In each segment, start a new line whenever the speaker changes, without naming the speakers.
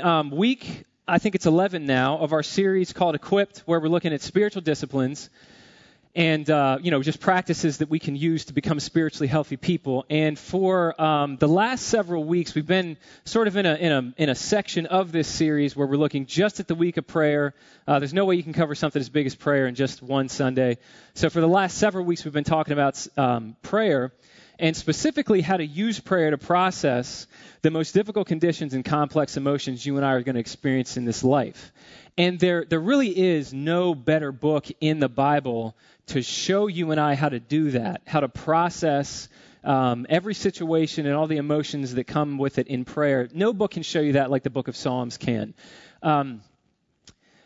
Um, week, I think it's 11 now, of our series called Equipped, where we're looking at spiritual disciplines and uh, you know just practices that we can use to become spiritually healthy people. And for um, the last several weeks, we've been sort of in a in a in a section of this series where we're looking just at the week of prayer. Uh, there's no way you can cover something as big as prayer in just one Sunday. So for the last several weeks, we've been talking about um, prayer and specifically how to use prayer to process the most difficult conditions and complex emotions you and I are going to experience in this life. And there, there really is no better book in the Bible to show you and I how to do that, how to process um, every situation and all the emotions that come with it in prayer. No book can show you that like the book of Psalms can. Um,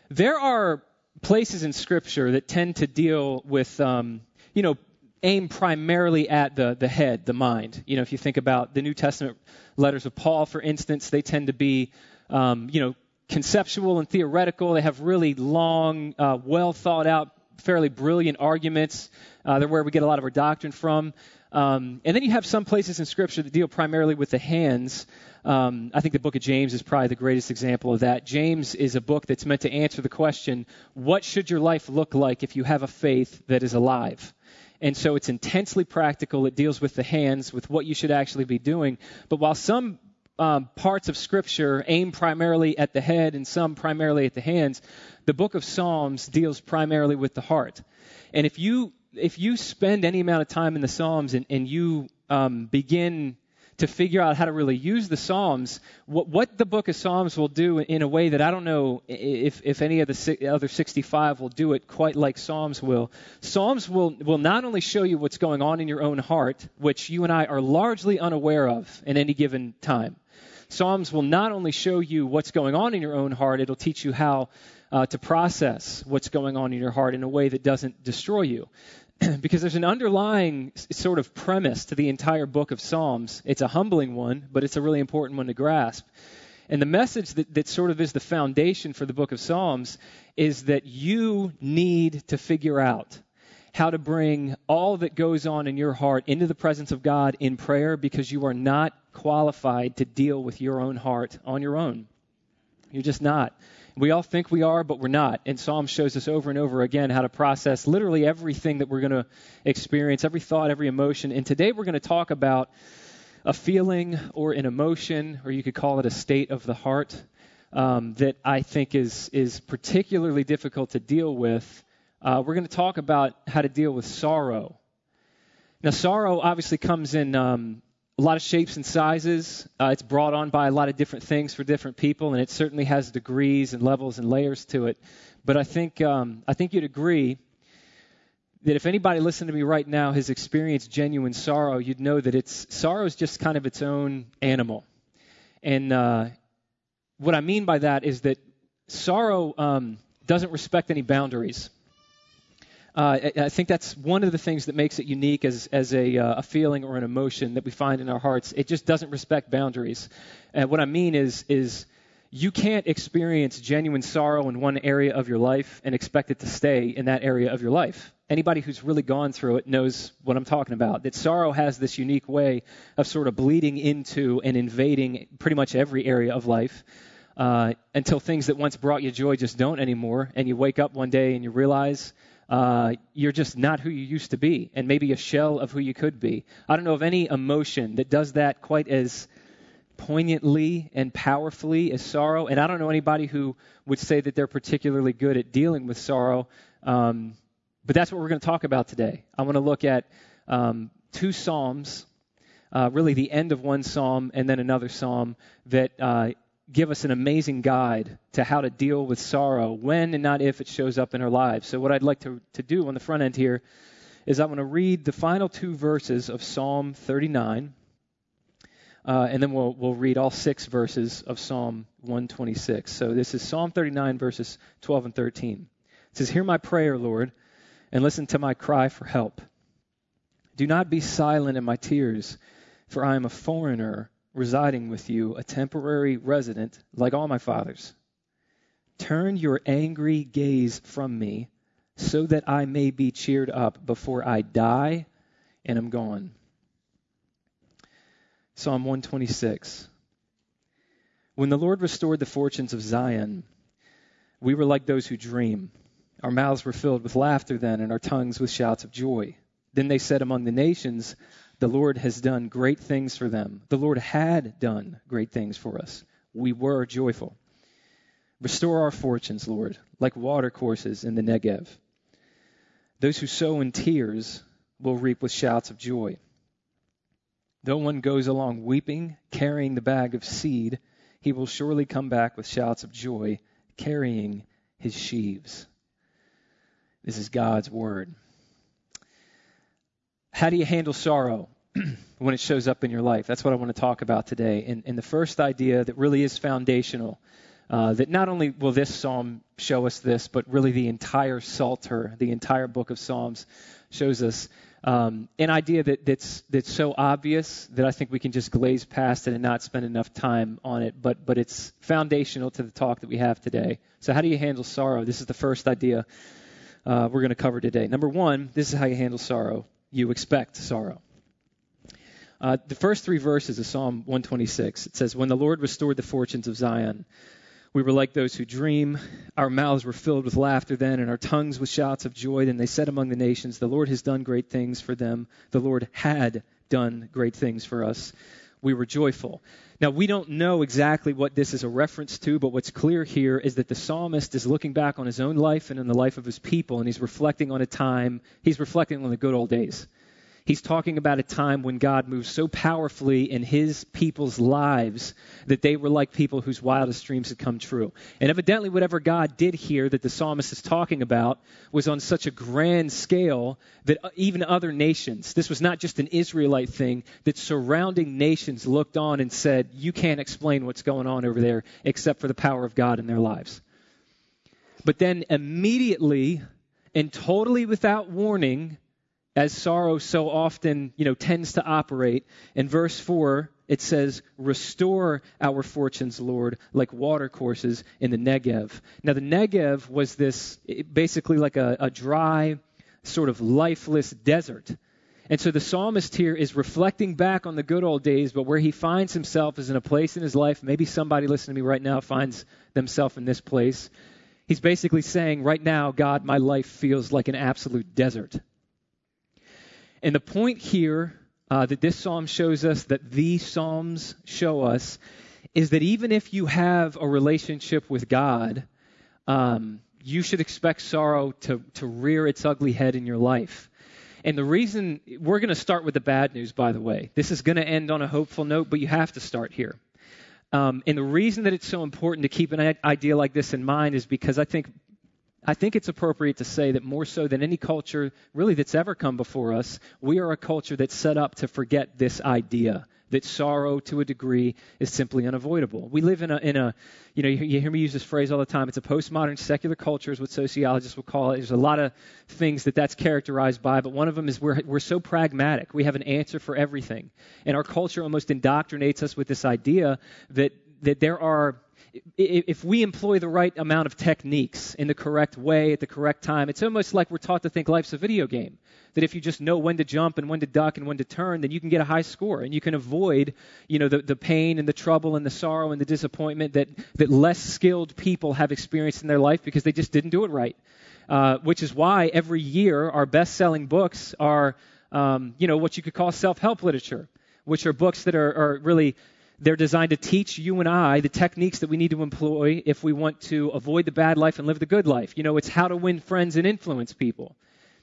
there are places in Scripture that tend to deal with, um, you know, aim primarily at the, the head, the mind. You know, if you think about the New Testament letters of Paul, for instance, they tend to be, um, you know, conceptual and theoretical. They have really long, uh, well thought out fairly brilliant arguments. Uh, they're where we get a lot of our doctrine from. Um, and then you have some places in Scripture that deal primarily with the hands. Um, I think the book of James is probably the greatest example of that. James is a book that's meant to answer the question what should your life look like if you have a faith that is alive? And so it's intensely practical. It deals with the hands, with what you should actually be doing. But while some um, parts of Scripture aim primarily at the head and some primarily at the hands, the book of Psalms deals primarily with the heart. And if you if you spend any amount of time in the Psalms and, and you um, begin to figure out how to really use the Psalms, what, what the book of Psalms will do in a way that I don't know if, if any of the other 65 will do it quite like Psalms will. Psalms will, will not only show you what's going on in your own heart, which you and I are largely unaware of in any given time. Psalms will not only show you what's going on in your own heart, it'll teach you how uh, to process what's going on in your heart in a way that doesn't destroy you. because there's an underlying sort of premise to the entire book of Psalms. It's a humbling one, but it's a really important one to grasp. And the message that, that sort of is the foundation for the book of Psalms is that you need to figure out how to bring all that goes on in your heart into the presence of God in prayer because you are not qualified to deal with your own heart on your own. You're just not. We all think we are, but we're not. And Psalm shows us over and over again how to process literally everything that we're going to experience, every thought, every emotion. And today we're going to talk about a feeling or an emotion, or you could call it a state of the heart, um, that I think is is particularly difficult to deal with. Uh, we're going to talk about how to deal with sorrow. Now, sorrow obviously comes in um, a lot of shapes and sizes. Uh, it's brought on by a lot of different things for different people, and it certainly has degrees and levels and layers to it. But I think um, I think you'd agree that if anybody listening to me right now has experienced genuine sorrow, you'd know that it's sorrow is just kind of its own animal. And uh, what I mean by that is that sorrow um, doesn't respect any boundaries. Uh, I, think that's one of the things that makes it unique as, as a, uh, a feeling or an emotion that we find in our hearts. It just doesn't respect boundaries. And what I mean is, is you can't experience genuine sorrow in one area of your life and expect it to stay in that area of your life. Anybody who's really gone through it knows what I'm talking about. That sorrow has this unique way of sort of bleeding into and invading pretty much every area of life. Uh, until things that once brought you joy just don't anymore, and you wake up one day and you realize uh, you're just not who you used to be, and maybe a shell of who you could be. I don't know of any emotion that does that quite as poignantly and powerfully as sorrow, and I don't know anybody who would say that they're particularly good at dealing with sorrow. Um, but that's what we're going to talk about today. I want to look at um, two psalms, uh, really the end of one psalm and then another psalm that uh, give us an amazing guide to how to deal with sorrow when and not if it shows up in our lives. So, what I'd like to, to do on the front end here is I'm going to read the final two verses of Psalm 39, uh, and then we'll, we'll read all six verses of Psalm 126. So, this is Psalm 39, verses 12 and 13. It says, Hear my prayer, Lord, and listen to my cry for help. Do not be silent in my tears, for I am a foreigner residing with you, a temporary resident, like all my fathers. Turn your angry gaze from me, so that I may be cheered up before I die and am gone. Psalm 126. When the Lord restored the fortunes of Zion, we were like those who dream. Our mouths were filled with laughter then, and our tongues with shouts of joy. Then they said among the nations, The Lord has done great things for them. The Lord had done great things for us. We were joyful. Restore our fortunes, Lord, like watercourses in the Negev. Those who sow in tears will reap with shouts of joy. Though one goes along weeping, carrying the bag of seed, he will surely come back with shouts of joy, carrying his sheaves. This is God's word. How do you handle sorrow when it shows up in your life? That's what I want to talk about today. And, and the first idea that really is foundational, uh, that not only will this psalm show us this, but really the entire Psalter, the entire book of Psalms, shows us um, an idea that, that's that's so obvious that I think we can just glaze past it and not spend enough time on it. But but it's foundational to the talk that we have today. So how do you handle sorrow? This is the first idea uh, we're going to cover today. Number one, this is how you handle sorrow. You expect sorrow. Uh, the first three verses of Psalm 126 it says, "When the Lord restored the fortunes of Zion." We were like those who dream. Our mouths were filled with laughter then, and our tongues with shouts of joy. Then they said among the nations, The Lord has done great things for them. The Lord had done great things for us. We were joyful. Now, we don't know exactly what this is a reference to, but what's clear here is that the psalmist is looking back on his own life and in the life of his people, and he's reflecting on a time, he's reflecting on the good old days. He's talking about a time when God moved so powerfully in his people's lives that they were like people whose wildest dreams had come true. And evidently, whatever God did here that the psalmist is talking about was on such a grand scale that uh, even other nations, this was not just an Israelite thing, that surrounding nations looked on and said, You can't explain what's going on over there except for the power of God in their lives. But then immediately and totally without warning, as sorrow so often, you know, tends to operate. In verse 4, it says, Restore our fortunes, Lord, like watercourses in the Negev. Now, the Negev was this basically like a, a dry, sort of lifeless desert. And so the psalmist here is reflecting back on the good old days, but where he finds himself is in a place in his life. Maybe somebody listening to me right now finds themselves in this place. He's basically saying, Right now, God, my life feels like an absolute desert. And the point here uh, that this psalm shows us, that these psalms show us, is that even if you have a relationship with God, um, you should expect sorrow to, to rear its ugly head in your life. And the reason, we're going to start with the bad news, by the way. This is going to end on a hopeful note, but you have to start here. Um, and the reason that it's so important to keep an idea like this in mind is because I think I think it's appropriate to say that more so than any culture really that's ever come before us, we are a culture that's set up to forget this idea that sorrow to a degree is simply unavoidable. We live in a, in a you know, you, hear me use this phrase all the time. It's a postmodern secular culture, is what sociologists will call it. There's a lot of things that that's characterized by, but one of them is we're, we're so pragmatic. We have an answer for everything. And our culture almost indoctrinates us with this idea that, that there are if we employ the right amount of techniques in the correct way at the correct time, it's almost like we're taught to think life's a video game. That if you just know when to jump and when to duck and when to turn, then you can get a high score and you can avoid, you know, the, the pain and the trouble and the sorrow and the disappointment that, that less skilled people have experienced in their life because they just didn't do it right. Uh, which is why every year our best-selling books are, um, you know, what you could call self-help literature, which are books that are, are really they're designed to teach you and I the techniques that we need to employ if we want to avoid the bad life and live the good life. You know, it's how to win friends and influence people.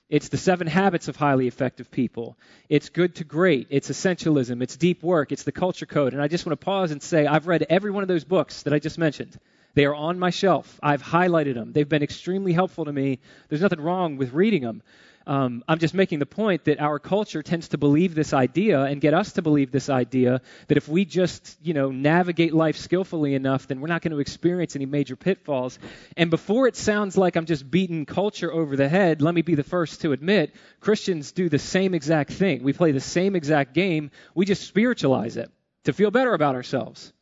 It's the seven habits of highly effective people. It's good to great. It's essentialism. It's deep work. It's the culture code. And I just want to pause and say I've read every one of those books that I just mentioned. They are on my shelf. I've highlighted them. They've been extremely helpful to me. There's nothing wrong with reading them. Um, I'm just making the point that our culture tends to believe this idea and get us to believe this idea that if we just, you know, navigate life skillfully enough, then we're not going to experience any major pitfalls. And before it sounds like I'm just beating culture over the head, let me be the first to admit Christians do the same exact thing. We play the same exact game. We just spiritualize it to feel better about ourselves.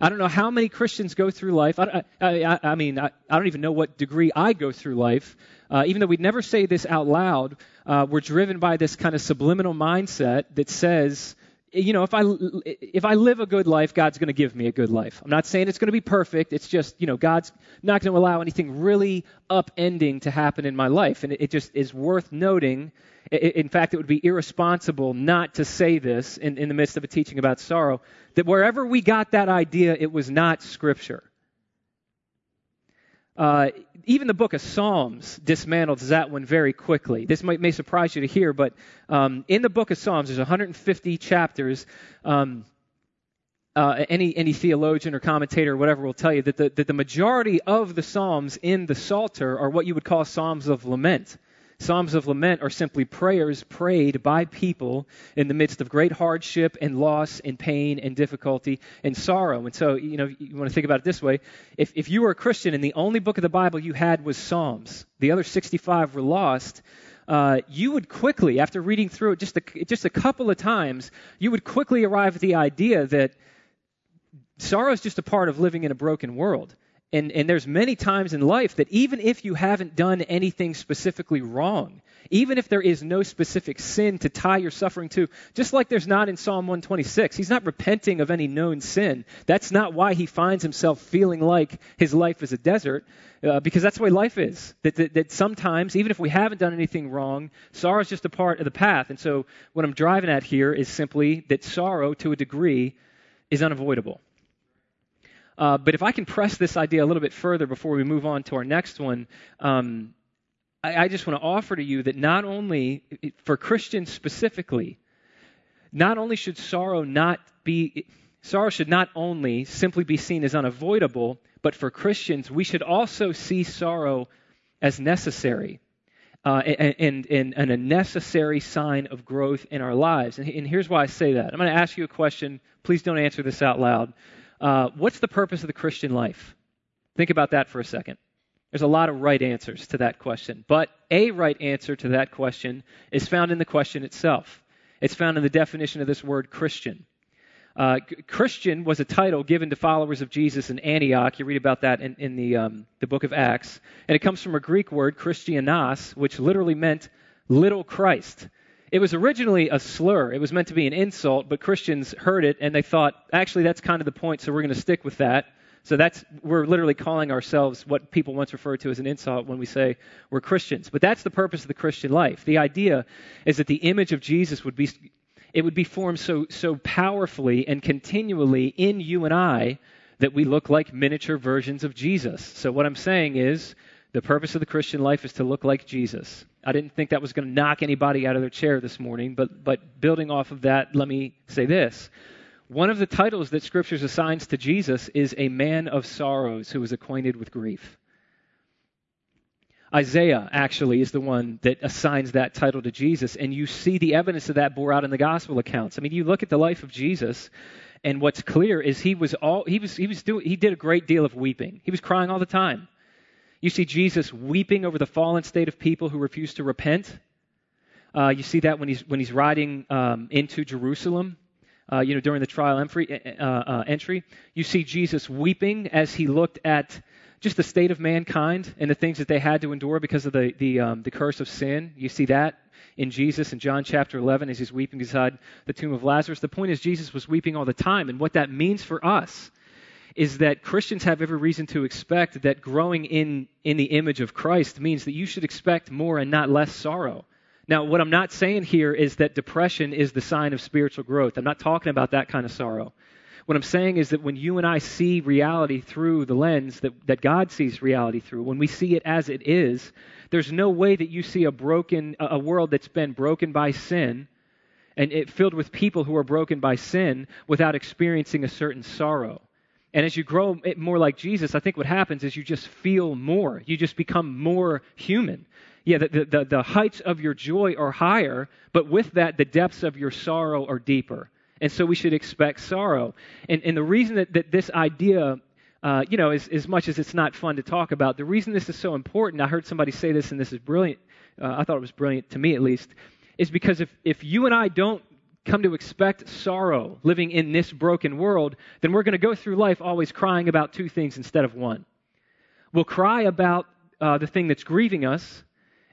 I don't know how many Christians go through life. I, I, I I mean, I, I, don't even know what degree I go through life. Uh, even though we'd never say this out loud, uh, we're driven by this kind of subliminal mindset that says you know, if I if I live a good life, God's going to give me a good life. I'm not saying it's going to be perfect. It's just, you know, God's not going to allow anything really upending to happen in my life, and it, just is worth noting. In fact, it would be irresponsible not to say this in, in the midst of a teaching about sorrow. That wherever we got that idea, it was not Scripture. Uh, even the book of Psalms dismantles that one very quickly. This might, may surprise you to hear, but um, in the book of Psalms, there's 150 chapters. Um, uh, any, any theologian or commentator or whatever will tell you that the, that the majority of the Psalms in the Psalter are what you would call Psalms of lament. Psalms of lament are simply prayers prayed by people in the midst of great hardship and loss and pain and difficulty and sorrow. And so, you know, you want to think about it this way. If, if you were a Christian and the only book of the Bible you had was Psalms, the other 65 were lost, uh, you would quickly, after reading through it just a, just a couple of times, you would quickly arrive at the idea that sorrow is just a part of living in a broken world. And, and there's many times in life that even if you haven't done anything specifically wrong, even if there is no specific sin to tie your suffering to, just like there's not in Psalm 126, he's not repenting of any known sin. That's not why he finds himself feeling like his life is a desert, uh, because that's the way life is. That, that, that sometimes, even if we haven't done anything wrong, sorrow is just a part of the path. And so what I'm driving at here is simply that sorrow, to a degree, is unavoidable. Uh, but if I can press this idea a little bit further before we move on to our next one, um, I, I just want to offer to you that not only, for Christians specifically, not only should sorrow not be, sorrow should not only simply be seen as unavoidable, but for Christians, we should also see sorrow as necessary. Uh, and, and, and, a necessary sign of growth in our lives. And, and here's why I say that. I'm going to ask you a question. Please don't answer this out loud. Uh, what's the purpose of the Christian life? Think about that for a second. There's a lot of right answers to that question, but a right answer to that question is found in the question itself. It's found in the definition of this word Christian. Uh, Christian was a title given to followers of Jesus in Antioch. You read about that in, in the, um, the book of Acts. And it comes from a Greek word, Christianos, which literally meant little Christ. It was originally a slur. It was meant to be an insult, but Christians heard it and they thought, actually, that's kind of the point, so we're going to stick with that. So that's we're literally calling ourselves what people once referred to as an insult when we say we're Christians. But that's the purpose of the Christian life. The idea is that the image of Jesus would be it would be formed so so powerfully and continually in you and I that we look like miniature versions of Jesus. So what I'm saying is the purpose of the Christian life is to look like Jesus. I didn't think that was going to knock anybody out of their chair this morning, but, but building off of that, let me say this. One of the titles that Scripture assigns to Jesus is a man of sorrows who is acquainted with grief. Isaiah actually is the one that assigns that title to Jesus, and you see the evidence of that bore out in the gospel accounts. I mean, you look at the life of Jesus, and what's clear is he was all he was he was doing he did a great deal of weeping. He was crying all the time. You see Jesus weeping over the fallen state of people who refuse to repent. Uh, you see that when he's when he's riding um, into Jerusalem, uh, you know, during the trial entry, uh, uh, entry. You see Jesus weeping as he looked at just the state of mankind and the things that they had to endure because of the the, um, the curse of sin. You see that in Jesus in John chapter 11 as he's weeping beside the tomb of Lazarus. The point is Jesus was weeping all the time, and what that means for us is that Christians have every reason to expect that growing in, in the image of Christ means that you should expect more and not less sorrow. Now, what I'm not saying here is that depression is the sign of spiritual growth. I'm not talking about that kind of sorrow. What I'm saying is that when you and I see reality through the lens that, that God sees reality through, when we see it as it is, there's no way that you see a broken, a world that's been broken by sin and it filled with people who are broken by sin without experiencing a certain sorrow. And as you grow more like Jesus, I think what happens is you just feel more. You just become more human. Yeah, the, the, the, heights of your joy are higher, but with that, the depths of your sorrow are deeper. And so we should expect sorrow. And, and the reason that, that this idea, uh, you know, as, as much as it's not fun to talk about, the reason this is so important, I heard somebody say this, and this is brilliant. Uh, I thought it was brilliant to me at least, is because if, if you and I don't come to expect sorrow living in this broken world, then we're going to go through life always crying about two things instead of one. We'll cry about uh, the thing that's grieving us,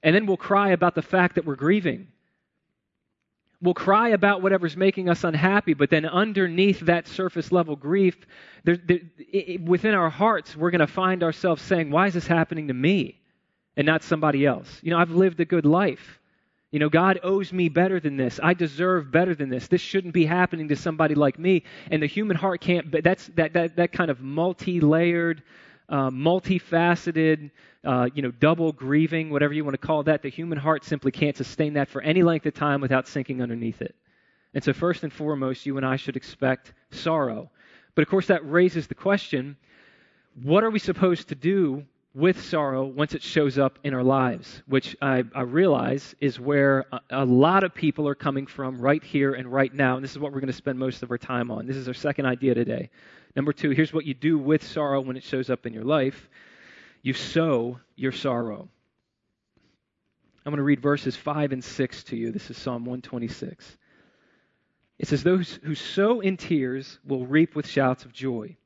and then we'll cry about the fact that we're grieving. We'll cry about whatever's making us unhappy, but then underneath that surface level grief, there, there, it, within our hearts, we're going to find ourselves saying, Why is this happening to me and not somebody else? You know, I've lived a good life. You know, God owes me better than this. I deserve better than this. This shouldn't be happening to somebody like me. And the human heart can't, but that's that, that, that kind of multi layered, uh, multifaceted, uh, you know, double grieving, whatever you want to call that. The human heart simply can't sustain that for any length of time without sinking underneath it. And so, first and foremost, you and I should expect sorrow. But of course, that raises the question what are we supposed to do with sorrow once it shows up in our lives, which I, I realize is where a, a, lot of people are coming from right here and right now. And this is what we're going to spend most of our time on. This is our second idea today. Number two, here's what you do with sorrow when it shows up in your life you sow your sorrow. I'm going to read verses 5 and 6 to you. This is Psalm 126. It says, Those who sow in tears will reap with shouts of joy.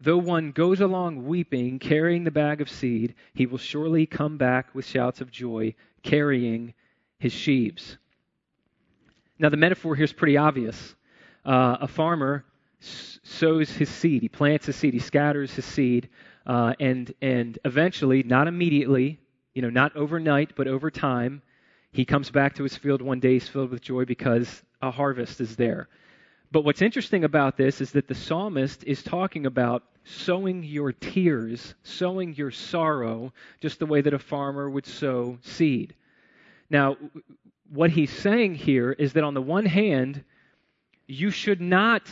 Though one goes along weeping, carrying the bag of seed, he will surely come back with shouts of joy, carrying his sheaves. Now, the metaphor here is pretty obvious. Uh, a farmer sows his seed, he plants his seed, he scatters his seed, uh, and, and eventually, not immediately, you know, not overnight, but over time, he comes back to his field one day, he's filled with joy because a harvest is there. But what's interesting about this is that the psalmist is talking about sowing your tears, sowing your sorrow, just the way that a farmer would sow seed. Now, what he's saying here is that on the one hand, you should not,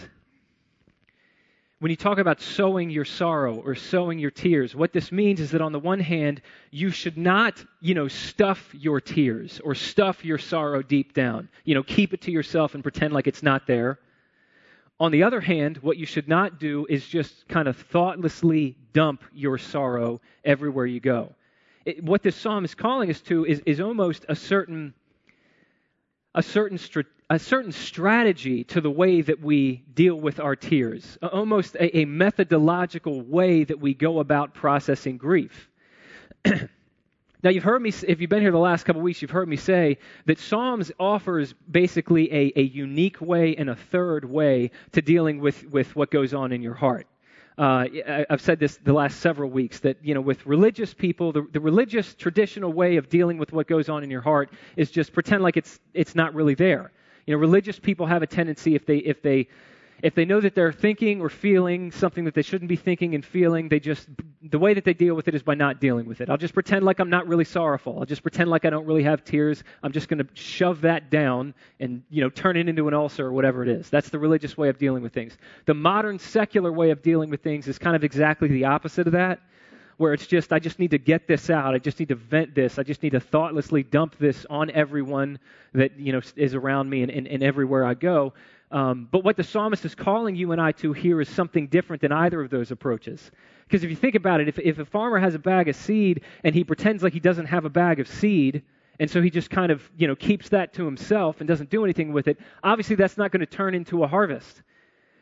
when you talk about sowing your sorrow or sowing your tears, what this means is that on the one hand, you should not, you know, stuff your tears or stuff your sorrow deep down. You know, keep it to yourself and pretend like it's not there. On the other hand, what you should not do is just kind of thoughtlessly dump your sorrow everywhere you go. It, what this psalm is calling us to is, is almost a certain, a, certain a certain strategy to the way that we deal with our tears, almost a, a methodological way that we go about processing grief. Now, you've heard me, if you've been here the last couple weeks, you've heard me say that Psalms offers basically a, a unique way and a third way to dealing with, with what goes on in your heart. Uh, I've said this the last several weeks that, you know, with religious people, the, the religious traditional way of dealing with what goes on in your heart is just pretend like it's, it's not really there. You know, religious people have a tendency, if they, if they, if they know that they're thinking or feeling something that they shouldn't be thinking and feeling, they just, the way that they deal with it is by not dealing with it. I'll just pretend like I'm not really sorrowful. I'll just pretend like I don't really have tears. I'm just going to shove that down and, you know, turn it into an ulcer or whatever it is. That's the religious way of dealing with things. The modern secular way of dealing with things is kind of exactly the opposite of that where it's just, I just need to get this out. I just need to vent this. I just need to thoughtlessly dump this on everyone that, you know, is around me and, and, and everywhere I go. Um, but what the psalmist is calling you and I to here is something different than either of those approaches. Because if you think about it, if, if a farmer has a bag of seed and he pretends like he doesn't have a bag of seed, and so he just kind of you know keeps that to himself and doesn't do anything with it, obviously that's not going to turn into a harvest.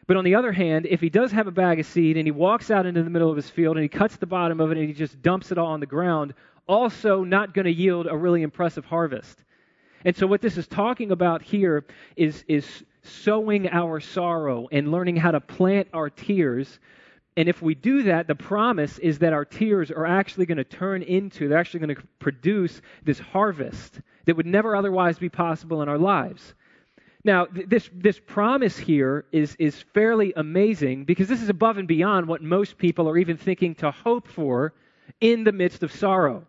But on the other hand, if he does have a bag of seed and he walks out into the middle of his field and he cuts the bottom of it and he just dumps it all on the ground, also not going to yield a really impressive harvest. And so what this is talking about here is, is sowing our sorrow and learning how to plant our tears. And if we do that, the promise is that our tears are actually going to turn into, they're actually going to produce this harvest that would never otherwise be possible in our lives. Now, th- this, this promise here is, is fairly amazing because this is above and beyond what most people are even thinking to hope for in the midst of sorrow.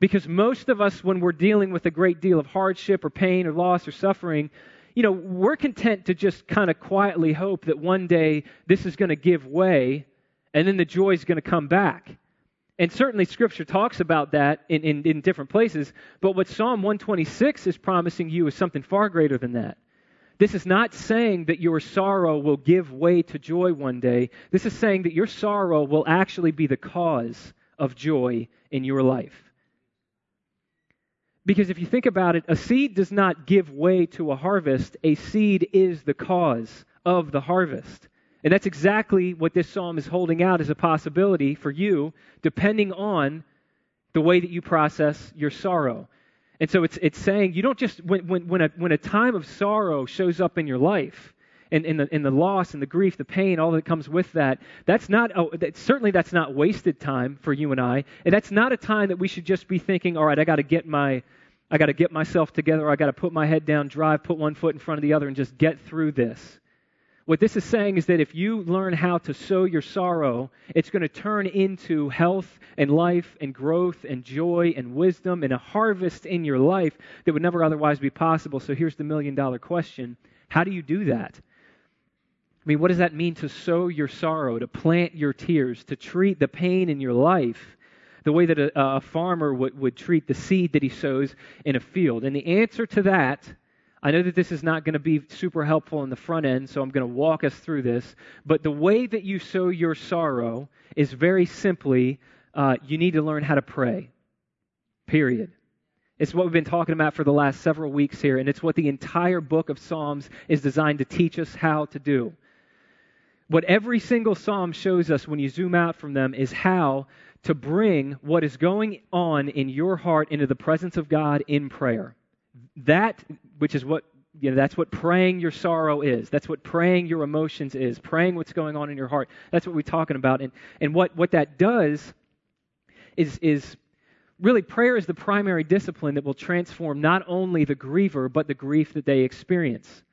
Because most of us, when we're dealing with a great deal of hardship or pain or loss or suffering, you know, we're content to just kind of quietly hope that one day this is going to give way and then the joy is going to come back. And certainly Scripture talks about that in, in, in, different places. But what Psalm 126 is promising you is something far greater than that. This is not saying that your sorrow will give way to joy one day. This is saying that your sorrow will actually be the cause of joy in your life. Because if you think about it, a seed does not give way to a harvest, a seed is the cause of the harvest. And that's exactly what this psalm is holding out as a possibility for you, depending on the way that you process your sorrow. And so it's, it's saying you don't just, when, when, when, a, when a time of sorrow shows up in your life, and, and, the, and the loss and the grief, the pain, all that comes with that, that's not, oh, that, certainly that's not wasted time for you and I. And that's not a time that we should just be thinking, all right, I got to get my, I got to get myself together. I got to put my head down, drive, put one foot in front of the other, and just get through this. What this is saying is that if you learn how to sow your sorrow, it's going to turn into health and life and growth and joy and wisdom and a harvest in your life that would never otherwise be possible. So here's the million dollar question How do you do that? I mean, what does that mean to sow your sorrow, to plant your tears, to treat the pain in your life the way that a, a farmer would, would treat the seed that he sows in a field? And the answer to that I know that this is not going to be super helpful in the front end, so I'm going to walk us through this. But the way that you sow your sorrow is very simply uh, you need to learn how to pray. Period. It's what we've been talking about for the last several weeks here, and it's what the entire book of Psalms is designed to teach us how to do. What every single psalm shows us when you zoom out from them is how to bring what is going on in your heart into the presence of God in prayer. That, which is what you know, that's what praying your sorrow is. That's what praying your emotions is. Praying what's going on in your heart. That's what we're talking about. And, and what, what that does is, is really prayer is the primary discipline that will transform not only the griever, but the grief that they experience.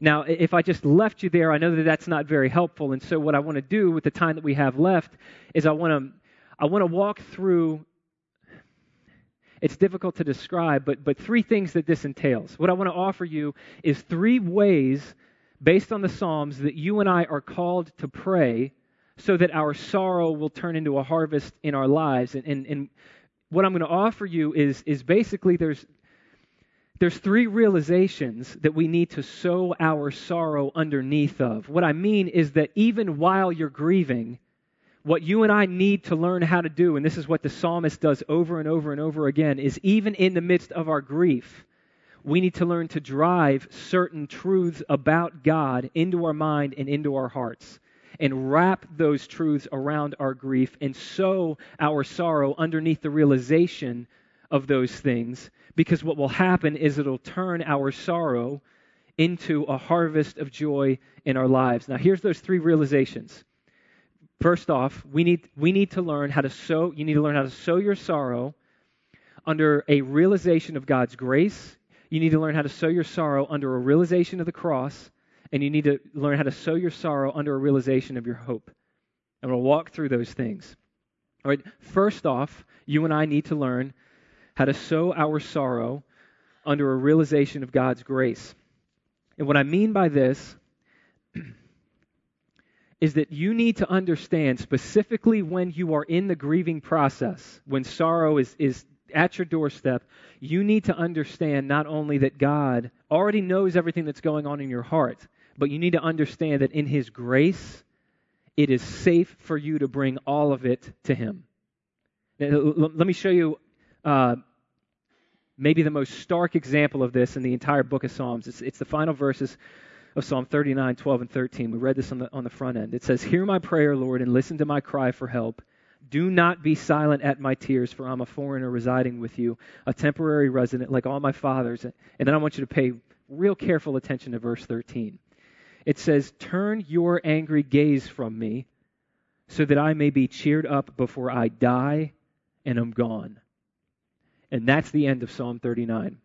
Now, if I just left you there, I know that that's not very helpful. And so, what I want to do with the time that we have left is I want to, I want to walk through it's difficult to describe, but, but three things that this entails. What I want to offer you is three ways, based on the Psalms, that you and I are called to pray so that our sorrow will turn into a harvest in our lives. And, and, and what I'm going to offer you is, is basically there's, there's three realizations that we need to sow our sorrow underneath of. What I mean is that even while you're grieving, what you and I need to learn how to do, and this is what the psalmist does over and over and over again, is even in the midst of our grief, we need to learn to drive certain truths about God into our mind and into our hearts and wrap those truths around our grief and sow our sorrow underneath the realization of those things because what will happen is it'll turn our sorrow into a harvest of joy in our lives. Now, here's those three realizations. First off, we need, we need to learn how to sow, you need to learn how to sow your sorrow under a realization of God's grace. You need to learn how to sow your sorrow under a realization of the cross. And you need to learn how to sow your sorrow under a realization of your hope. And we'll walk through those things. All right, first off, you and I need to learn how to sow our sorrow under a realization of God's grace. And what I mean by this is that you need to understand specifically when you are in the grieving process, when sorrow is, is at your doorstep, you need to understand not only that God already knows everything that's going on in your heart, but you need to understand that in His grace, it is safe for you to bring all of it to Him. Let me show you uh, maybe the most stark example of this in the entire book of Psalms. It's, it's the final verses of Psalm 39, 12, and 13. We read this on the, on the front end. It says, Hear my prayer, Lord, and listen to my cry for help. Do not be silent at my tears, for I'm a foreigner residing with you, a temporary resident like all my fathers. And then I want you to pay real careful attention to verse 13. It says, Turn your angry gaze from me, so that I may be cheered up before I die and am gone. And that's the end of Psalm 39.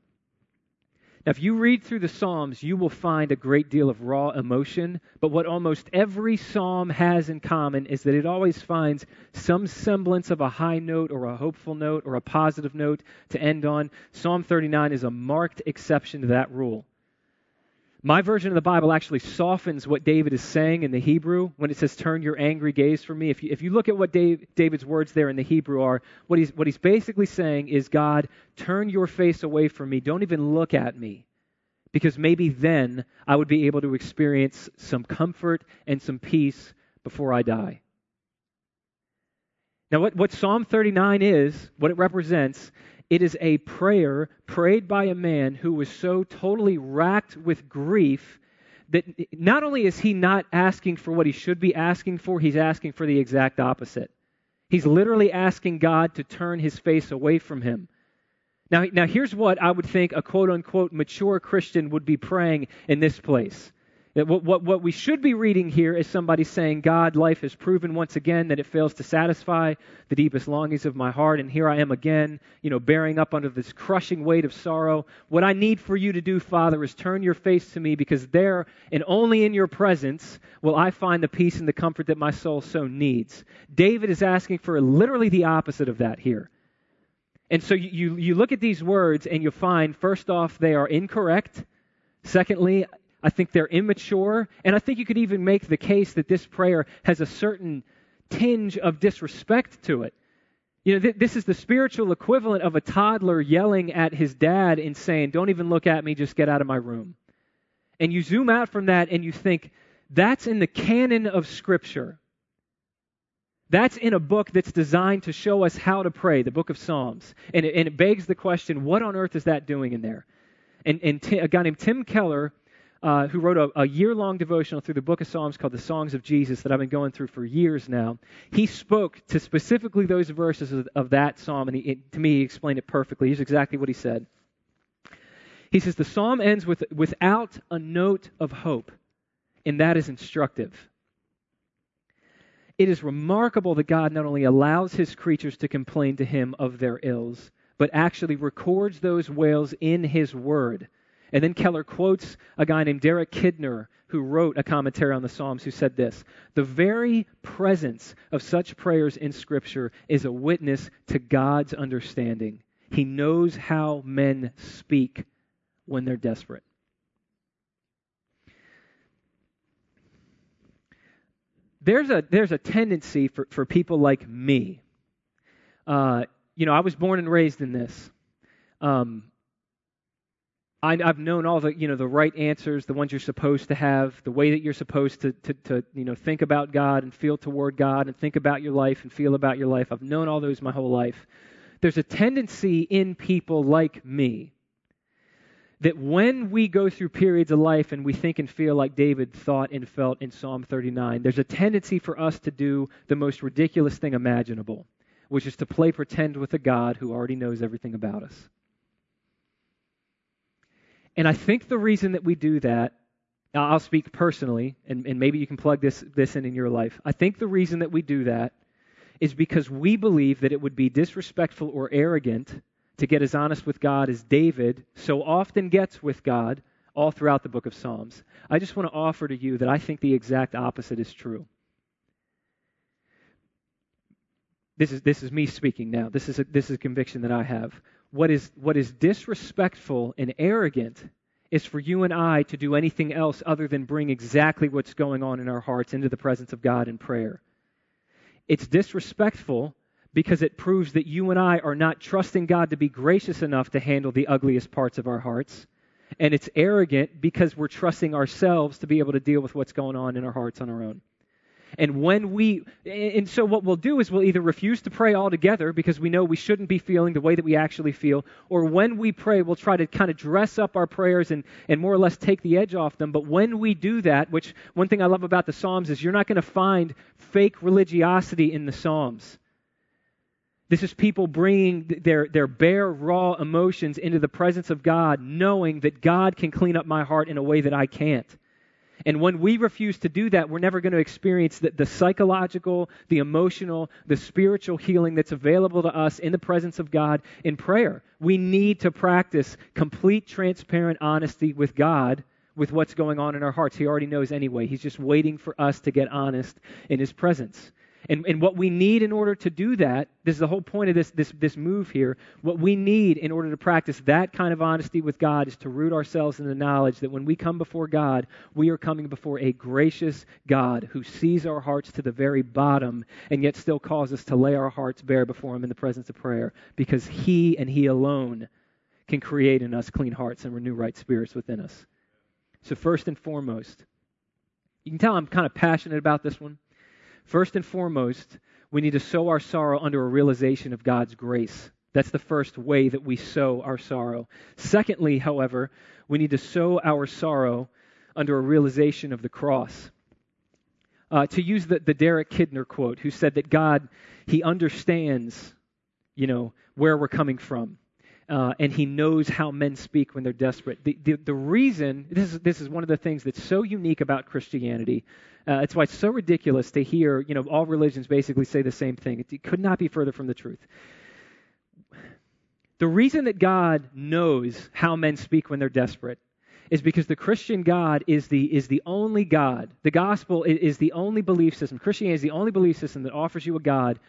Now, if you read through the Psalms, you will find a great deal of raw emotion, but what almost every psalm has in common is that it always finds some semblance of a high note or a hopeful note or a positive note to end on. Psalm 39 is a marked exception to that rule. My version of the Bible actually softens what David is saying in the Hebrew when it says, Turn your angry gaze from me. If you, if you look at what Dave, David's words there in the Hebrew are, what he's, what he's basically saying is, God, turn your face away from me. Don't even look at me. Because maybe then I would be able to experience some comfort and some peace before I die. Now, what, what Psalm 39 is, what it represents, it is a prayer prayed by a man who was so totally racked with grief that not only is he not asking for what he should be asking for, he's asking for the exact opposite. He's literally asking God to turn his face away from him. Now, now here's what I would think a quote unquote mature Christian would be praying in this place. What, what, what we should be reading here is somebody saying, God, life has proven once again that it fails to satisfy the deepest longings of my heart, and here I am again, you know, bearing up under this crushing weight of sorrow. What I need for you to do, Father, is turn your face to me, because there and only in your presence will I find the peace and the comfort that my soul so needs. David is asking for literally the opposite of that here. And so you, you, you look at these words and you find, first off, they are incorrect. Secondly, I think they're immature. And I think you could even make the case that this prayer has a certain tinge of disrespect to it. You know, th- this is the spiritual equivalent of a toddler yelling at his dad and saying, Don't even look at me, just get out of my room. And you zoom out from that and you think, That's in the canon of Scripture. That's in a book that's designed to show us how to pray, the book of Psalms. And it, and it begs the question, what on earth is that doing in there? And, and a guy named Tim Keller uh, who wrote a, a year long devotional through the book of Psalms called The Songs of Jesus that I've been going through for years now. He spoke to specifically those verses of, of that psalm, and he, it, to me, he explained it perfectly. Here's exactly what he said. He says, The psalm ends with, without a note of hope, and that is instructive. It is remarkable that God not only allows his creatures to complain to him of their ills, but actually records those wails in his word and then Keller quotes a guy named Derek Kidner, who wrote a commentary on the Psalms, who said this The very presence of such prayers in Scripture is a witness to God's understanding. He knows how men speak when they're desperate. There's a, there's a tendency for, for people like me. Uh, you know, I was born and raised in this. Um, I, have known all the, you know, the right answers, the ones you're supposed to have, the way that you're supposed to, to, to, you know, think about God and feel toward God and think about your life and feel about your life. I've known all those my whole life. There's a tendency in people like me that when we go through periods of life and we think and feel like David thought and felt in Psalm 39, there's a tendency for us to do the most ridiculous thing imaginable, which is to play pretend with a God who already knows everything about us. And I think the reason that we do that, I'll speak personally, and, and maybe you can plug this, this in in your life. I think the reason that we do that is because we believe that it would be disrespectful or arrogant to get as honest with God as David so often gets with God all throughout the book of Psalms. I just want to offer to you that I think the exact opposite is true. This is, this is me speaking now. This is, a, this is a conviction that I have what is, what is disrespectful and arrogant is for you and I to do anything else other than bring exactly what's going on in our hearts into the presence of God in prayer. It's disrespectful because it proves that you and I are not trusting God to be gracious enough to handle the ugliest parts of our hearts. And it's arrogant because we're trusting ourselves to be able to deal with what's going on in our hearts on our own. And when we, and so what we'll do is we'll either refuse to pray altogether because we know we shouldn't be feeling the way that we actually feel, or when we pray, we'll try to kind of dress up our prayers and, and more or less take the edge off them. But when we do that, which one thing I love about the Psalms is you're not going to find fake religiosity in the Psalms. This is people bringing their, their bare, raw emotions into the presence of God, knowing that God can clean up my heart in a way that I can't. And when we refuse to do that, we're never going to experience the, the, psychological, the emotional, the spiritual healing that's available to us in the presence of God in prayer. We need to practice complete, transparent honesty with God with what's going on in our hearts. He already knows anyway. He's just waiting for us to get honest in His presence. And, and what we need in order to do that, this is the whole point of this, this, this move here. What we need in order to practice that kind of honesty with God is to root ourselves in the knowledge that when we come before God, we are coming before a gracious God who sees our hearts to the very bottom and yet still calls us to lay our hearts bare before Him in the presence of prayer because He and He alone can create in us clean hearts and renew right spirits within us. So, first and foremost, you can tell I'm kind of passionate about this one. First and foremost, we need to sow our sorrow under a realization of God's grace. That's the first way that we sow our sorrow. Secondly, however, we need to sow our sorrow under a realization of the cross. Uh, to use the, the Derek Kidner quote, who said that God, He understands, you know, where we're coming from. Uh, and he knows how men speak when they're desperate. The, the, the, reason, this is, this is one of the things that's so unique about Christianity. Uh, it's why it's so ridiculous to hear, you know, all religions basically say the same thing. It, could not be further from the truth. The reason that God knows how men speak when they're desperate is because the Christian God is the, is the only God. The gospel is, is the only belief system. Christianity is the only belief system that offers you a God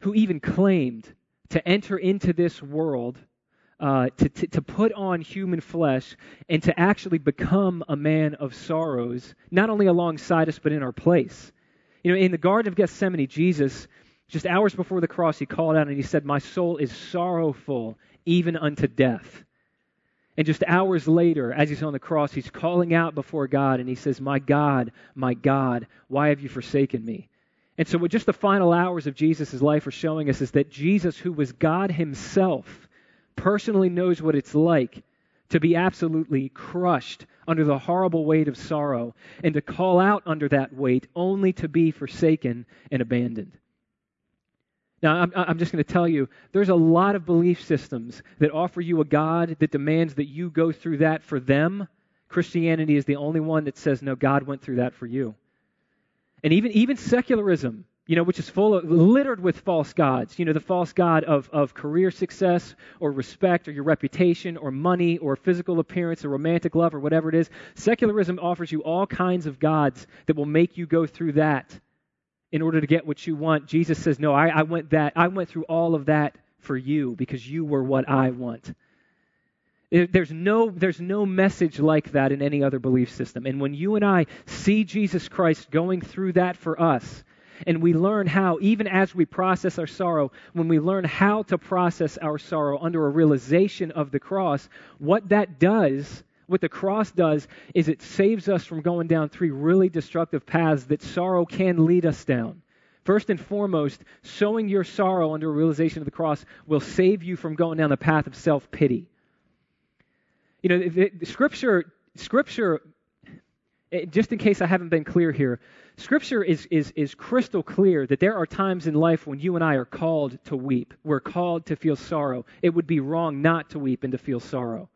who even claimed to enter into this world uh, to, to, to, put on human flesh and to actually become a man of sorrows, not only alongside us, but in our place. You know, in the Garden of Gethsemane, Jesus, just hours before the cross, he called out and he said, My soul is sorrowful, even unto death. And just hours later, as he's on the cross, he's calling out before God and he says, My God, my God, why have you forsaken me? And so, what just the final hours of Jesus' life are showing us is that Jesus, who was God himself, personally knows what it's like to be absolutely crushed under the horrible weight of sorrow and to call out under that weight only to be forsaken and abandoned. Now, I'm, I'm just going to tell you, there's a lot of belief systems that offer you a God that demands that you go through that for them. Christianity is the only one that says, no, God went through that for you. And even, even secularism you know, which is full of, littered with false gods. You know, the false god of, of career success or respect or your reputation or money or physical appearance or romantic love or whatever it is. Secularism offers you all kinds of gods that will make you go through that in order to get what you want. Jesus says, No, I, I went that I went through all of that for you because you were what I want. There's no, there's no message like that in any other belief system. And when you and I see Jesus Christ going through that for us, and we learn how, even as we process our sorrow, when we learn how to process our sorrow under a realization of the cross, what that does, what the cross does, is it saves us from going down three really destructive paths that sorrow can lead us down. First and foremost, sowing your sorrow under a realization of the cross will save you from going down the path of self pity. You know, the, the Scripture, Scripture, eh, just in case I haven't been clear here, Scripture is, is, is crystal clear that there are times in life when you and I are called to weep. We're called to feel sorrow. It would be wrong not to weep and to feel sorrow.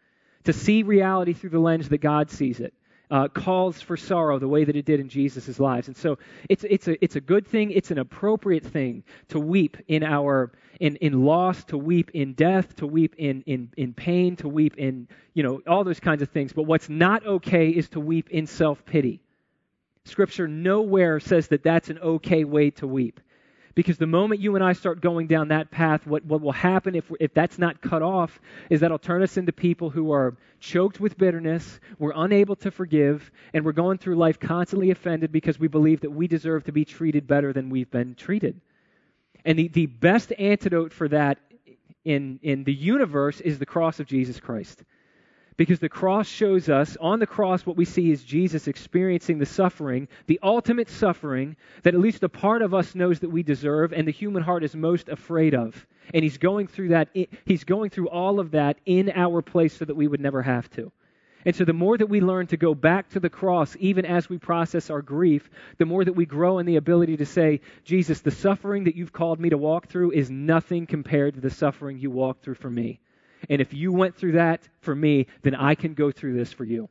To see reality through the lens that God sees it uh, calls for sorrow the way that it did in Jesus' lives. And so it's, it's, a, it's a good thing, it's an appropriate thing to weep in our in, in loss, to weep in death, to weep in, in, in pain, to weep in, you know, all those kinds of things. But what's not okay is to weep in self pity. Scripture nowhere says that that's an okay way to weep. Because the moment you and I start going down that path, what, what will happen if, if that's not cut off is that'll turn us into people who are choked with bitterness, we're unable to forgive, and we're going through life constantly offended because we believe that we deserve to be treated better than we've been treated. And the, the best antidote for that in, in the universe is the cross of Jesus Christ. Because the cross shows us, on the cross, what we see is Jesus experiencing the suffering, the ultimate suffering that at least a part of us knows that we deserve and the human heart is most afraid of. And he's going through that, he's going through all of that in our place so that we would never have to. And so, the more that we learn to go back to the cross, even as we process our grief, the more that we grow in the ability to say, Jesus, the suffering that you've called me to walk through is nothing compared to the suffering you walked through for me. And if you went through that for me, then I can go through this for you.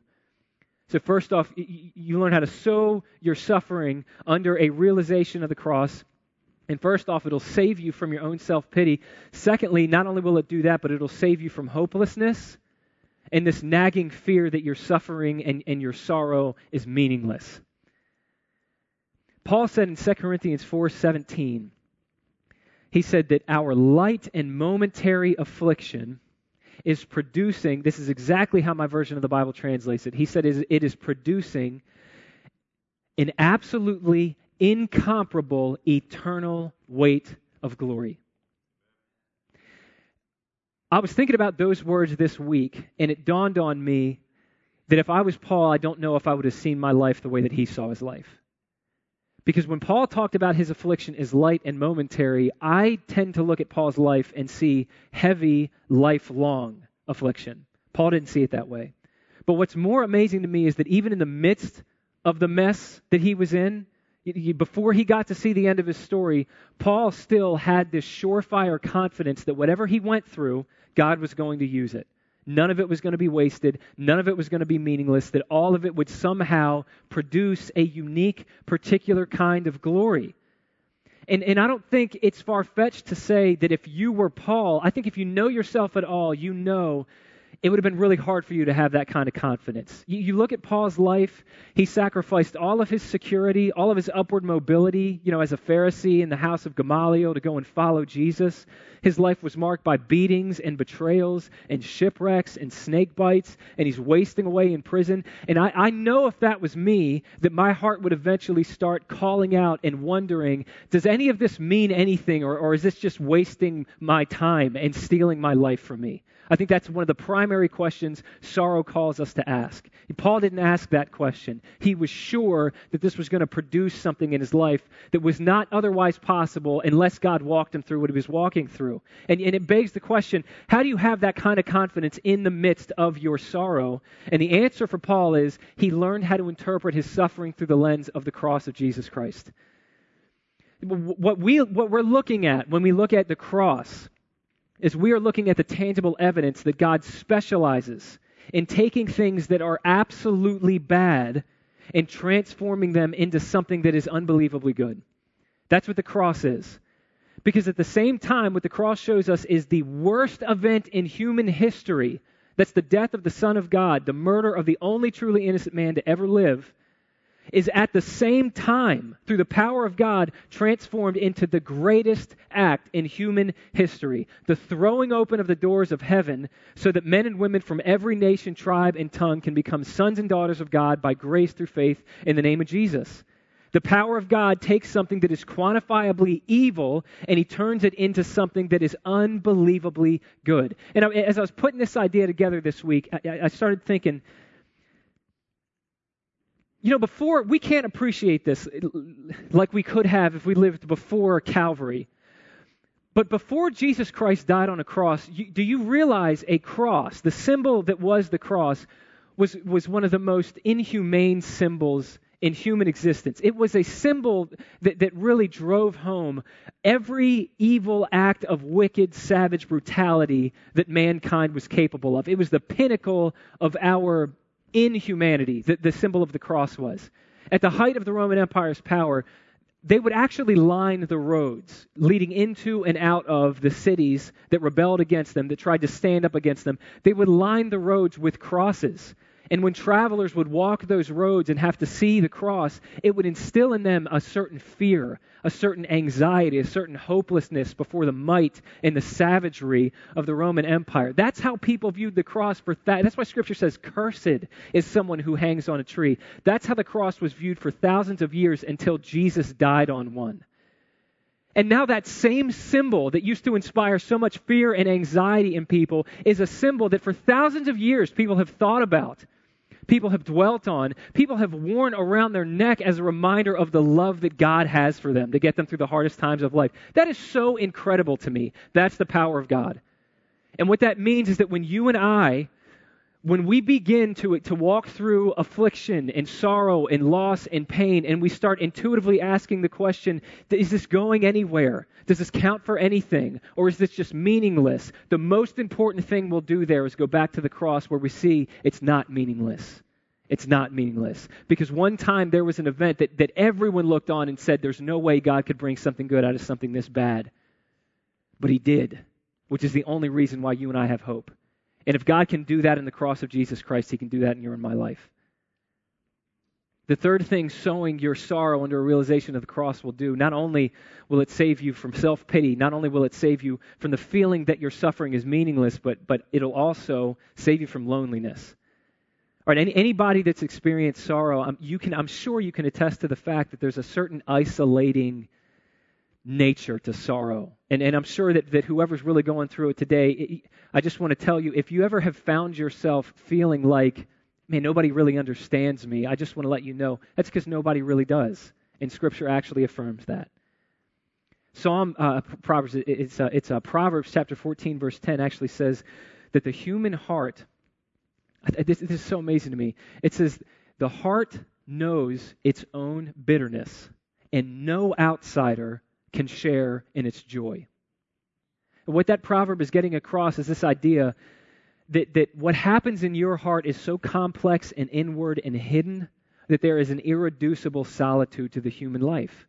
So, first off, you learn how to sow your suffering under a realization of the cross. And first off, it'll save you from your own self pity. Secondly, not only will it do that, but it'll save you from hopelessness and this nagging fear that your suffering and, and your sorrow is meaningless. Paul said in 2 Corinthians 4:17, he said that our light and momentary affliction is producing, this is exactly how my version of the Bible translates it. He said it is producing an absolutely incomparable eternal weight of glory. I was thinking about those words this week, and it dawned on me that if I was Paul, I don't know if I would have seen my life the way that he saw his life. Because when Paul talked about his affliction as light and momentary, I tend to look at Paul's life and see heavy, lifelong affliction. Paul didn't see it that way. But what's more amazing to me is that even in the midst of the mess that he was in, before he got to see the end of his story, Paul still had this surefire confidence that whatever he went through, God was going to use it. None of it was going to be wasted. None of it was going to be meaningless. That all of it would somehow produce a unique, particular kind of glory. And, and I don't think it's far fetched to say that if you were Paul, I think if you know yourself at all, you know it would have been really hard for you to have that kind of confidence. You, you, look at Paul's life, he sacrificed all of his security, all of his upward mobility, you know, as a Pharisee in the house of Gamaliel to go and follow Jesus. His life was marked by beatings and betrayals and shipwrecks and snake bites, and he's wasting away in prison. And I, I know if that was me, that my heart would eventually start calling out and wondering does any of this mean anything, or, or is this just wasting my time and stealing my life from me? I think that's one of the primary questions sorrow calls us to ask. Paul didn't ask that question. He was sure that this was going to produce something in his life that was not otherwise possible unless God walked him through what he was walking through. And, and it begs the question how do you have that kind of confidence in the midst of your sorrow? And the answer for Paul is he learned how to interpret his suffering through the lens of the cross of Jesus Christ. What, we, what we're looking at when we look at the cross is we are looking at the tangible evidence that God specializes in taking things that are absolutely bad and transforming them into something that is unbelievably good. That's what the cross is. Because at the same time, what the cross shows us is the worst event in human history that's the death of the Son of God, the murder of the only truly innocent man to ever live is at the same time, through the power of God, transformed into the greatest act in human history the throwing open of the doors of heaven so that men and women from every nation, tribe, and tongue can become sons and daughters of God by grace through faith in the name of Jesus. The power of God takes something that is quantifiably evil and he turns it into something that is unbelievably good. And as I was putting this idea together this week, I started thinking, you know, before, we can't appreciate this like we could have if we lived before Calvary. But before Jesus Christ died on a cross, you, do you realize a cross, the symbol that was the cross, was, was one of the most inhumane symbols in human existence? It was a symbol that, that really drove home every evil act of wicked, savage brutality that mankind was capable of. It was the pinnacle of our inhumanity that the symbol of the cross was. At the height of the Roman Empire's power, they would actually line the roads leading into and out of the cities that rebelled against them, that tried to stand up against them. They would line the roads with crosses and when travelers would walk those roads and have to see the cross, it would instill in them a certain fear, a certain anxiety, a certain hopelessness before the might and the savagery of the Roman Empire. That's how people viewed the cross for that. That's why scripture says cursed is someone who hangs on a tree. That's how the cross was viewed for thousands of years until Jesus died on one. And now that same symbol that used to inspire so much fear and anxiety in people is a symbol that for thousands of years people have thought about people have dwelt on, people have worn around their neck as a reminder of the love that God has for them to get them through the hardest times of life. That is so incredible to me. That's the power of God. And what that means is that when you and I, when we begin to, to walk through affliction and sorrow and loss and pain, and we start intuitively asking the question, is this going anywhere? Does this count for anything? Or is this just meaningless? The most important thing we'll do there is go back to the cross where we see it's not meaningless. It's not meaningless. Because one time there was an event that, that everyone looked on and said, there's no way God could bring something good out of something this bad. But He did, which is the only reason why you and I have hope. And if God can do that in the cross of Jesus Christ, He can do that in your and my life. The third thing sowing your sorrow under a realization of the cross will do, not only will it save you from self pity, not only will it save you from the feeling that your suffering is meaningless, but, but it'll also save you from loneliness. All right, any, anybody that's experienced sorrow, um, you can, I'm sure you can attest to the fact that there's a certain isolating nature to sorrow. And, and I'm sure that, that whoever's really going through it today, it, I just want to tell you if you ever have found yourself feeling like, man, nobody really understands me, I just want to let you know that's because nobody really does. And Scripture actually affirms that. Psalm, uh, Proverbs, it's, uh, it's uh, Proverbs chapter 14, verse 10 actually says that the human heart, this, this is so amazing to me. It says, the heart knows its own bitterness, and no outsider can share in its joy. And what that proverb is getting across is this idea that, that what happens in your heart is so complex and inward and hidden that there is an irreducible solitude to the human life.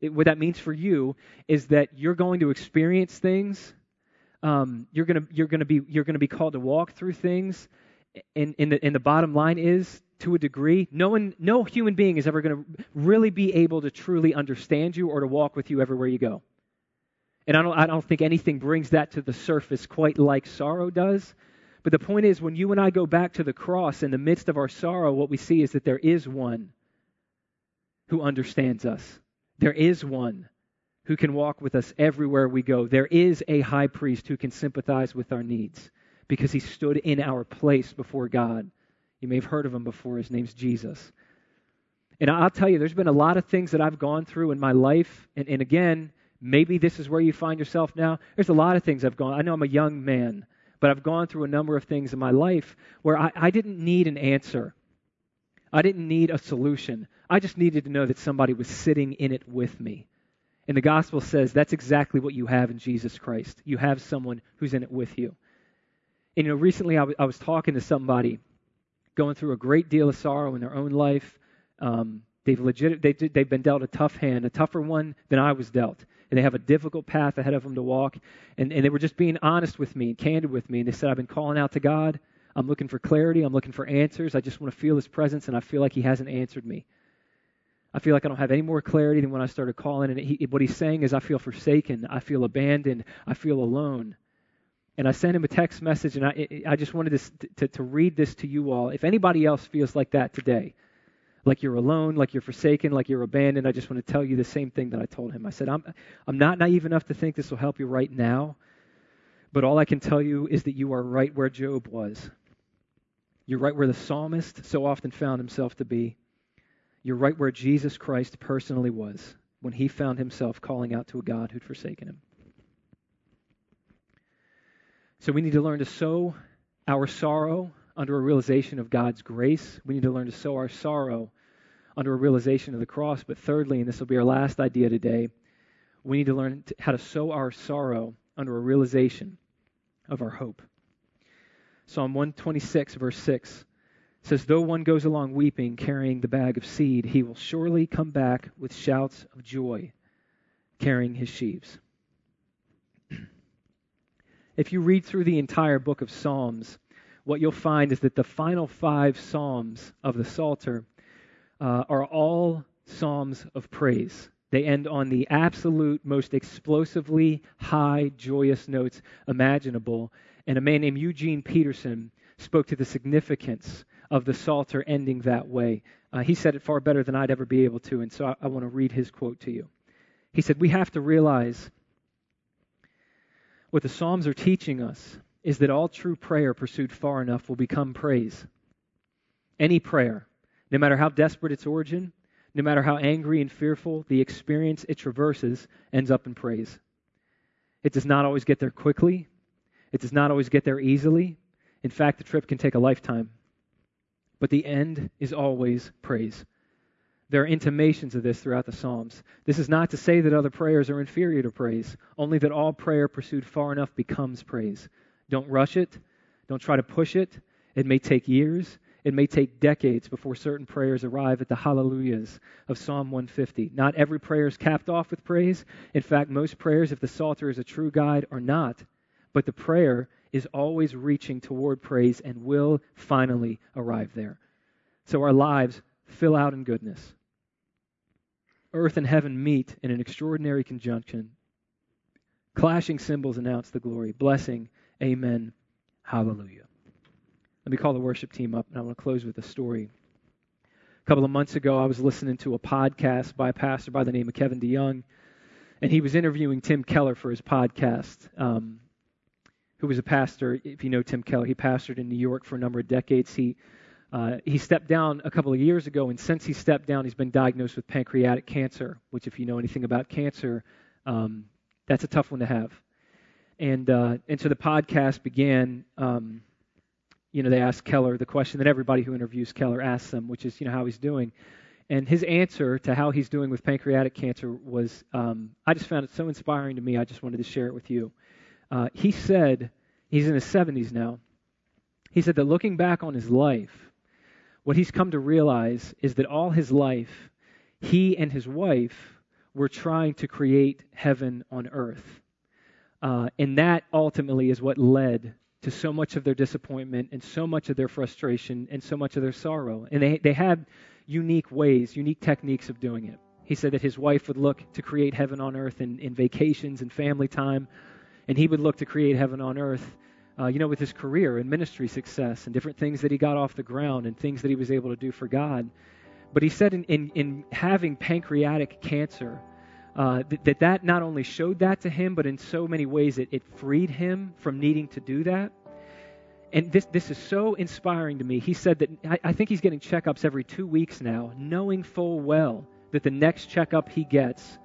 It, what that means for you is that you're going to experience things. Um, you're going to you're to be you're to be called to walk through things, and, and, the, and the bottom line is, to a degree, no one no human being is ever going to really be able to truly understand you or to walk with you everywhere you go. And I don't I don't think anything brings that to the surface quite like sorrow does. But the point is, when you and I go back to the cross in the midst of our sorrow, what we see is that there is one who understands us. There is one who can walk with us everywhere we go. There is a high priest who can sympathize with our needs because he stood in our place before God. You may have heard of him before. His name's Jesus. And I'll tell you, there's been a lot of things that I've gone through in my life. And, and again, maybe this is where you find yourself now. There's a lot of things I've gone. I know I'm a young man, but I've gone through a number of things in my life where I, I didn't need an answer. I didn't need a solution. I just needed to know that somebody was sitting in it with me. And the gospel says that's exactly what you have in Jesus Christ. You have someone who's in it with you. And you know, recently I, w- I was talking to somebody going through a great deal of sorrow in their own life. Um, they've legit, they, they've been dealt a tough hand, a tougher one than I was dealt. And they have a difficult path ahead of them to walk. And, and they were just being honest with me and candid with me. And they said, I've been calling out to God. I'm looking for clarity. I'm looking for answers. I just want to feel His presence, and I feel like He hasn't answered me. I feel like I don't have any more clarity than when I started calling. And he, what he's saying is, I feel forsaken. I feel abandoned. I feel alone. And I sent him a text message, and I, I just wanted to, to, to read this to you all. If anybody else feels like that today, like you're alone, like you're forsaken, like you're abandoned, I just want to tell you the same thing that I told him. I said, I'm, I'm not naive enough to think this will help you right now, but all I can tell you is that you are right where Job was. You're right where the psalmist so often found himself to be. You're right where Jesus Christ personally was when he found himself calling out to a God who'd forsaken him. So we need to learn to sow our sorrow under a realization of God's grace. We need to learn to sow our sorrow under a realization of the cross. But thirdly, and this will be our last idea today, we need to learn how to sow our sorrow under a realization of our hope. Psalm 126, verse 6 says, Though one goes along weeping, carrying the bag of seed, he will surely come back with shouts of joy, carrying his sheaves. If you read through the entire book of Psalms, what you'll find is that the final five Psalms of the Psalter uh, are all Psalms of praise. They end on the absolute most explosively high, joyous notes imaginable. And a man named Eugene Peterson spoke to the significance of the Psalter ending that way. Uh, he said it far better than I'd ever be able to, and so I, I want to read his quote to you. He said, We have to realize what the Psalms are teaching us is that all true prayer pursued far enough will become praise. Any prayer, no matter how desperate its origin, no matter how angry and fearful the experience it traverses, ends up in praise. It does not always get there quickly, it does not always get there easily. In fact, the trip can take a lifetime but the end is always praise. There are intimations of this throughout the Psalms. This is not to say that other prayers are inferior to praise, only that all prayer pursued far enough becomes praise. Don't rush it. Don't try to push it. It may take years. It may take decades before certain prayers arrive at the hallelujahs of Psalm 150. Not every prayer is capped off with praise. In fact, most prayers, if the Psalter is a true guide, are not. But the prayer is always reaching toward praise and will finally arrive there. So our lives fill out in goodness. Earth and heaven meet in an extraordinary conjunction. Clashing cymbals announce the glory. Blessing, amen, hallelujah. Let me call the worship team up, and I want to close with a story. A couple of months ago, I was listening to a podcast by a pastor by the name of Kevin DeYoung, and he was interviewing Tim Keller for his podcast. Um, who was a pastor. If you know Tim Keller, he pastored in New York for a number of decades. He uh, he stepped down a couple of years ago, and since he stepped down, he's been diagnosed with pancreatic cancer. Which, if you know anything about cancer, um, that's a tough one to have. And uh, and so the podcast began. Um, you know, they asked Keller the question that everybody who interviews Keller asks them, which is, you know, how he's doing. And his answer to how he's doing with pancreatic cancer was, um, I just found it so inspiring to me. I just wanted to share it with you. Uh, he said, he's in his 70s now. He said that looking back on his life, what he's come to realize is that all his life, he and his wife were trying to create heaven on earth. Uh, and that ultimately is what led to so much of their disappointment and so much of their frustration and so much of their sorrow. And they, they had unique ways, unique techniques of doing it. He said that his wife would look to create heaven on earth in, in vacations and family time, and he would look to create heaven on earth, uh, you know, with his career and ministry success and different things that he got off the ground and things that he was able to do for God. But he said in, in, in having pancreatic cancer, uh, that, that that not only showed that to him, but in so many ways it, it freed him from needing to do that. And this, this is so inspiring to me. He said that I, I think he's getting checkups every two weeks now, knowing full well that the next checkup he gets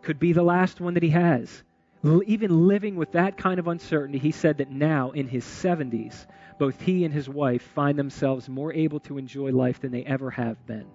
could be the last one that he has. Even living with that kind of uncertainty, he said that now in his 70s, both he and his wife find themselves more able to enjoy life than they ever have been.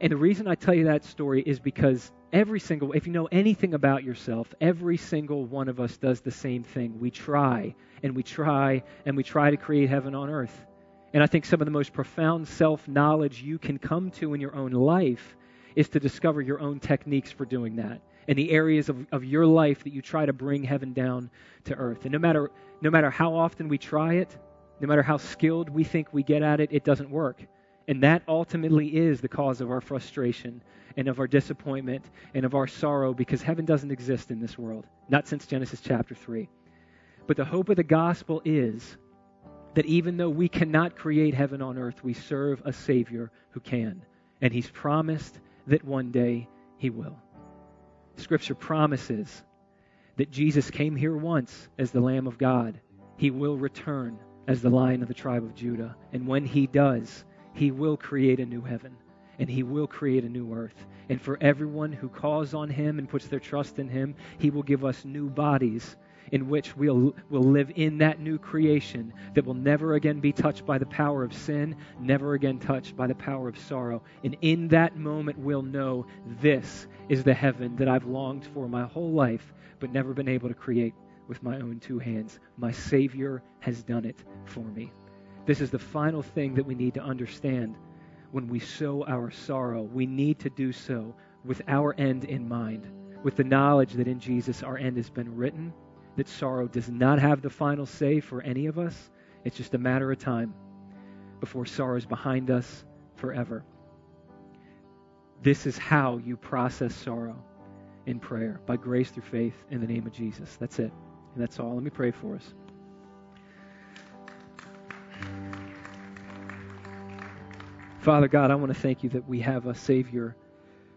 And the reason I tell you that story is because every single, if you know anything about yourself, every single one of us does the same thing. We try and we try and we try to create heaven on earth. And I think some of the most profound self knowledge you can come to in your own life is to discover your own techniques for doing that and the areas of, of your life that you try to bring heaven down to earth. And no matter, no matter how often we try it, no matter how skilled we think we get at it, it doesn't work. And that ultimately is the cause of our frustration and of our disappointment and of our sorrow because heaven doesn't exist in this world, not since Genesis chapter 3. But the hope of the gospel is that even though we cannot create heaven on earth, we serve a Savior who can. And He's promised that one day He will. Scripture promises that Jesus came here once as the Lamb of God. He will return as the Lion of the tribe of Judah. And when He does, he will create a new heaven and He will create a new earth. And for everyone who calls on Him and puts their trust in Him, He will give us new bodies in which we'll, we'll live in that new creation that will never again be touched by the power of sin, never again touched by the power of sorrow. And in that moment, we'll know this is the heaven that I've longed for my whole life, but never been able to create with my own two hands. My Savior has done it for me. This is the final thing that we need to understand when we sow our sorrow. We need to do so with our end in mind, with the knowledge that in Jesus our end has been written, that sorrow does not have the final say for any of us. It's just a matter of time before sorrow is behind us forever. This is how you process sorrow in prayer by grace through faith in the name of Jesus. That's it. And that's all. Let me pray for us. Father God, I want to thank you that we have a Savior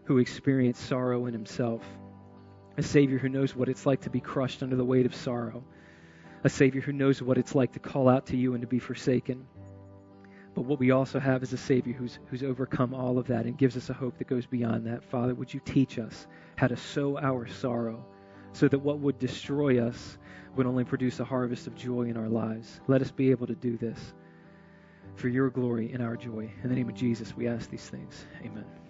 who experienced sorrow in himself, a Savior who knows what it's like to be crushed under the weight of sorrow, a Savior who knows what it's like to call out to you and to be forsaken. But what we also have is a Savior who's, who's overcome all of that and gives us a hope that goes beyond that. Father, would you teach us how to sow our sorrow so that what would destroy us would only produce a harvest of joy in our lives? Let us be able to do this for your glory and our joy. In the name of Jesus, we ask these things. Amen.